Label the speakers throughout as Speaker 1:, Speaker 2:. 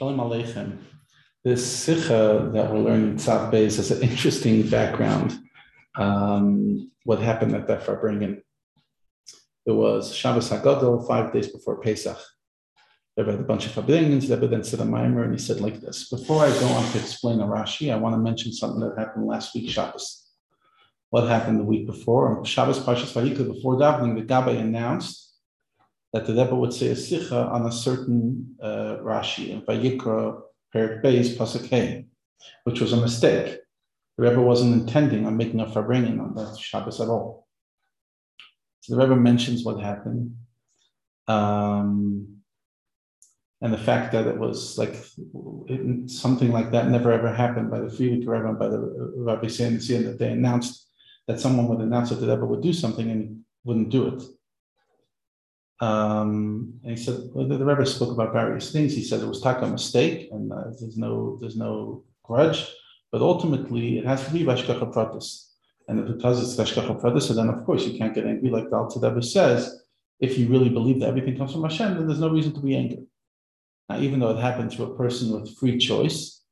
Speaker 1: Shalom Aleichem. This Sikha that we're learning Tzav Beis has an interesting background. Um, what happened at that Farbringen? It was Shabbos Hagadol, five days before Pesach. There had a bunch of Farbringens. There then said a mimer, and he said like this. Before I go on to explain a Rashi, I want to mention something that happened last week, Shabbos. What happened the week before? Shabbos Parshas Vayikra, before davening, the Gabbai announced that the Rebbe would say a sicha on a certain uh, Rashi in Vayikra Perik Beis Pasuk which was a mistake. The Rebbe wasn't intending on making a farbrengen on that Shabbos at all. So the Rebbe mentions what happened, um, and the fact that it was like it, something like that never ever happened by the Frierdiker Rebbe and by the Rabbi saying that they announced that someone would announce that the Rebbe would do something and wouldn't do it. Um, and he said well, the, the Rebbe spoke about various things. He said it was taka mistake, and uh, there's no there's no grudge, but ultimately it has to be vashkacha pratis. And if because it's vashkacha pratis, then of course you can't get angry, like the Alter Rebbe says. If you really believe that everything comes from Hashem, then there's no reason to be angry. Now, even though it happened to a person with free choice,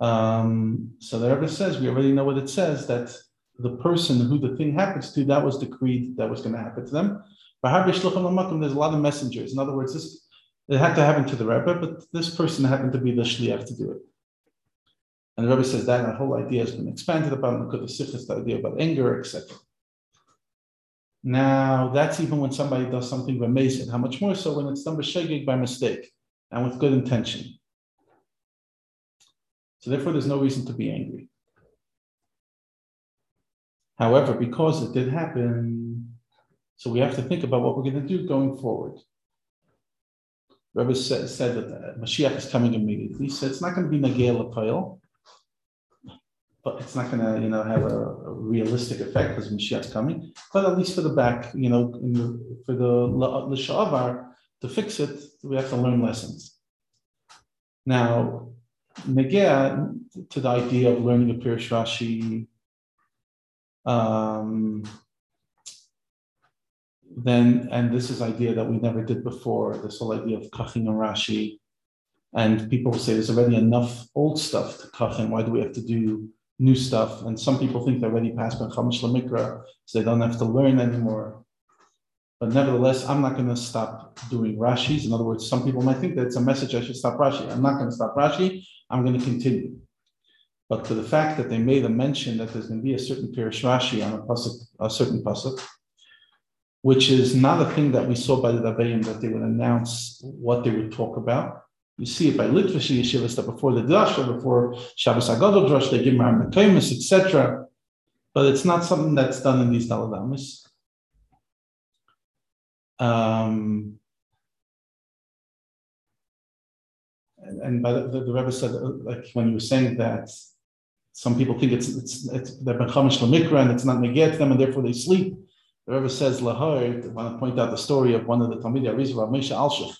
Speaker 1: um, so the Rebbe says we already know what it says that the person who the thing happens to, that was decreed that was going to happen to them. There's a lot of messengers. In other words, this it had to happen to the Rebbe, but this person happened to be the shliach to do it. And the Rebbe says that that whole idea has been expanded about Nakud Sichas, the idea about anger, etc. Now, that's even when somebody does something amazing. How much more so when it's done b'shegeg by mistake and with good intention. So therefore, there's no reason to be angry. However, because it did happen, so we have to think about what we're going to do going forward. Rebbe said, said that Mashiach is coming immediately, so it's not going to be Nagel Apayel, but it's not going to, you know, have a, a realistic effect because Mashiach's coming. But at least for the back, you know, the, for the L'Shavar, to fix it, we have to learn lessons. Now, Negea, to the idea of learning a Pirish Rashi, um, then, and this is idea that we never did before, this whole idea of Kachin and Rashi. And people say there's already enough old stuff to Kachin, why do we have to do new stuff? And some people think they're already past Ben Chamish Lamikra, so they don't have to learn anymore. But nevertheless, I'm not going to stop doing Rashis. In other words, some people might think that it's a message I should stop Rashi. I'm not going to stop Rashi. I'm going to continue. But to the fact that they made a mention that there's going to be a certain Pirish Rashi on a, pasuk, a certain pasuk, which is not a thing that we saw by the Dabayim that they would announce what they would talk about. You see it by Litvish Yeshivas that before the Drasha, before Shabbos Agadol Drush, they give Maram etc. But it's not something that's done in these Daladamis. Um, and, and by the, the, the Rebbe said, like when you were saying that some people think it's it's it's they're benchamish lemikra and it's not neget them and therefore they sleep. The Rebbe says lahar. I want to point out the story of one of the Talmidei Arizal, Moshe Alshich,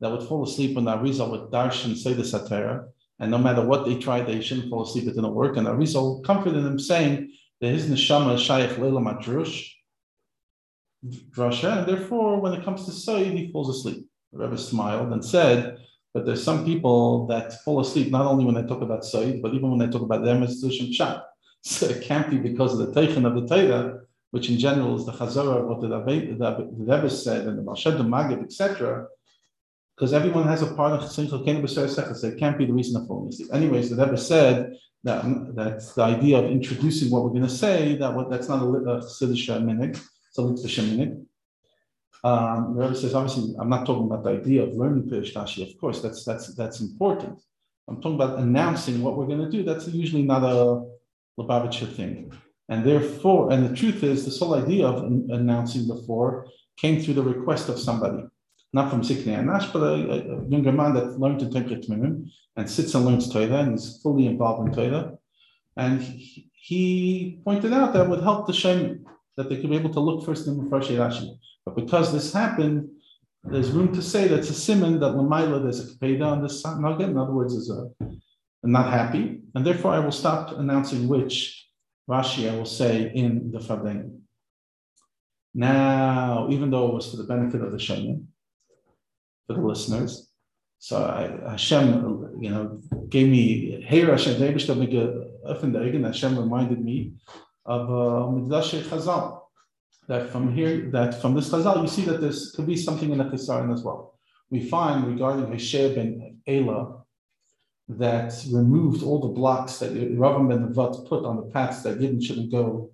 Speaker 1: that would fall asleep when the Arizal would dash and say the satira, and no matter what they tried, they shouldn't fall asleep. It didn't work, and the Arizal comforted him, saying that his neshama is shaykh leila madrush, drasha, and therefore when it comes to Sayyid, he falls asleep. The Rebbe smiled and said but there's some people that fall asleep not only when they talk about Said, but even when they talk about as Zushim Shat. So it can't be because of the Teichen of the Torah, which in general is the Chazorah of what the Rebbe said and the Malshed, the Magid, etc. Because everyone has a part of Simchel Ken B'Ser so it can't be the reason of asleep. Anyways, the Rebbe said that that's the idea of introducing what we're going to say, that what, that's not a, a minute, it's a Litvish minute. Um, the Rebbe says, obviously, I'm not talking about the idea of learning Pirish Rashi. Of course, that's that's that's important. I'm talking about announcing what we're going to do. That's usually not a Lubavitcher thing. And therefore, and the truth is, this whole idea of announcing before came through the request of somebody, not from Ziknei Anash, but a, a, younger man that learned to take Tmimim and sits and learns Torah and is fully involved in Torah. And he, he pointed out that would help the Shem that they could be able to look first in Mefresh Rashi. But because this happened, there's room to say that's a simon that Lamaila, there's a kapeda on this nugget. In other words, is a not happy, and therefore I will stop announcing which Rashi I will say in the Fabeng. Now, even though it was for the benefit of the Shaman, for the listeners, So I, Hashem, you know, gave me Hey Hashem, Hashem reminded me of uh, Midrash Chazal. That from here, that from this Chazal, you see that there could be something in the Chisaron as well. We find regarding Hoshea ben Ela that removed all the blocks that Rav ben Nevat put on the paths that didn't shouldn't go.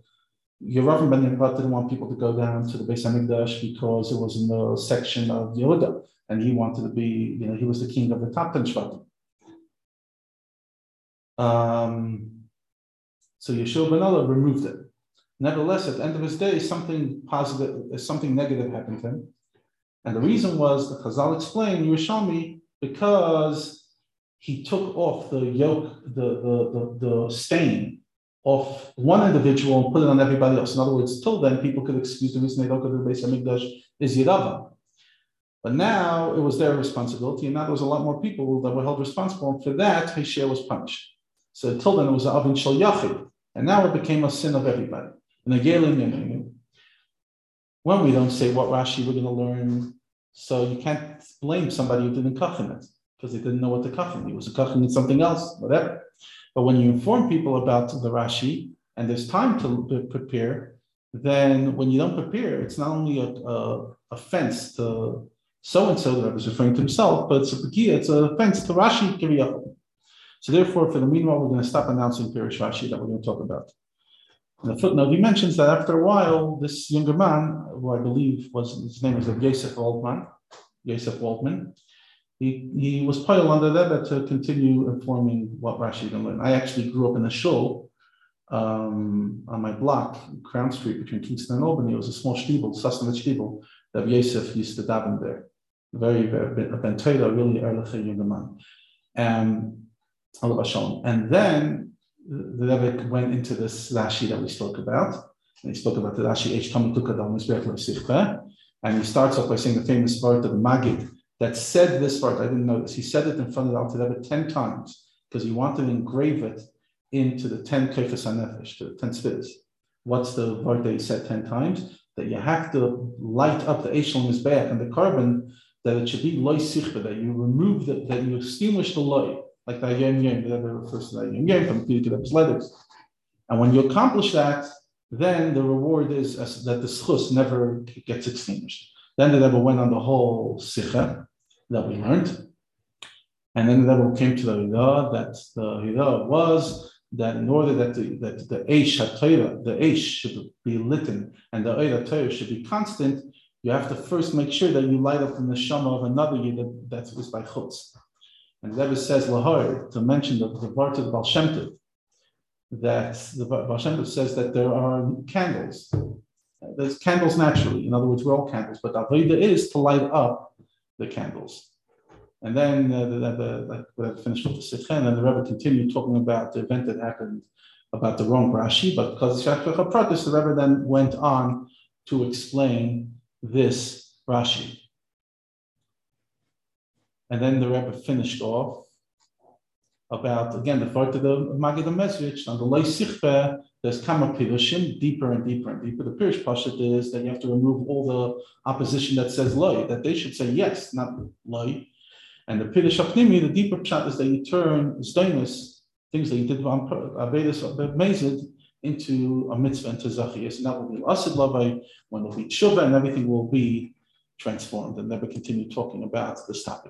Speaker 1: Yeravam ben Nevat didn't want people to go down to the Beis Hamikdash because it was in the section of Yehuda and he wanted to be, you know, he was the king of the top ten shvatim. Um, so Hoshea ben Ela removed it. Nevertheless, at the end of his day, something positive, something negative happened to him. And the reason was the Chazal explained Yerushalmi because he took off the yoke, the, the, the, the stain of one individual and put it on everybody else. In other words, till then, people could excuse the reason they don't go to the Beis Hamikdash is Yerava. But now it was their responsibility, and now there was a lot more people that were held responsible. And for that, Hoshea was punished. So until then, it was Avin Shal Yachid, and now it became a sin of everybody. And again, when we don't say what Rashi we're going to learn, so you can't blame somebody who didn't kachin it because they didn't know what the kachin. It was a kachin in something else, whatever. But when you inform people about the Rashi and there's time to prepare, then when you don't prepare, it's not only a, a offense to so and so that was referring to himself, but it's a pekia, it's an offense to Rashi Kiriyachim. So therefore, for the meanwhile, we're going to stop announcing Pirish Rashi that we're going to talk about. In the footnote, he mentions that after a while, this younger man, who I believe was his name was Yosef Waldman, Yosef Waldman, he, he was pile under that to continue informing what Rashi can learn. I actually grew up in a shul um, on my block, Crown Street, between Kingston and Albany. It was a small shtibel, Sasnovich shtibel, that Yosef used to daven there very, very, a Ben really early younger man. Um, and then the Rebbe went into this Rashi that we spoke about. And he spoke about the Rashi. And he starts off by saying the famous part of the Magid that said this part. I didn't know this. He said it in front of the Alter Rebbe 10 times because he wanted to engrave it into the 10 Kefas HaNefesh, to the 10 spirits. What's the word that he said 10 times? That you have to light up the Eshel Mizbeach and the carbon that it should be loy sichba, that you remove the, that you extinguish the loy, like the yom yom, that refers to the yom yom from the Rebbe's letters. And when you accomplish that, then the reward is that the schus never gets extinguished. Then the Rebbe went on the whole sicha that we learned. And then the Rebbe came to the Hidah, that the Hidah was that in order that the that the HaTorah, the Eish should be lit and the Eira Torah should be constant, you have to first make sure that you light up the neshama of another yid that, is by chutz. And the Rebbe says lahar to mention the, the part of Baal Shem Tov, that the Baal Shem Tov says that there are candles. There's candles naturally. In other words, we're all candles, but the avodah is to light up the candles. And then uh, the, the, the, the finished with the Sikha, and the Rebbe continued talking about the event that happened about the wrong Rashi, but because Shachar the Rebbe then went on to explain this Rashi. And then the Rebbe finished off about, again, the part of the Magid Mesrich, on the Lay Sichbe, there's Kama Pirushim, deeper and deeper and deeper. The Pirish Pashat is that you have to remove all the opposition that says Lay, that they should say yes, not Lay. And the Pirish Apnimi, the deeper chat is that you turn Zdaimus, things that you did Avedis Mezid, into a mitzvah, into Zacchias, and that will be Asid Lavai, when there'll be tshuva, and everything will be transformed. And never continue talking about this topic.